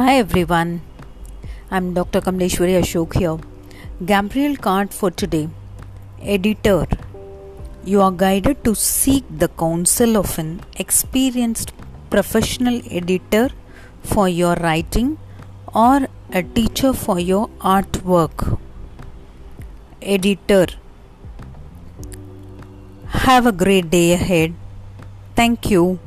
Hi everyone, I'm Dr. Kamleshwari Ashok here. Gabriel card for today. Editor. You are guided to seek the counsel of an experienced professional editor for your writing or a teacher for your artwork. Editor. Have a great day ahead. Thank you.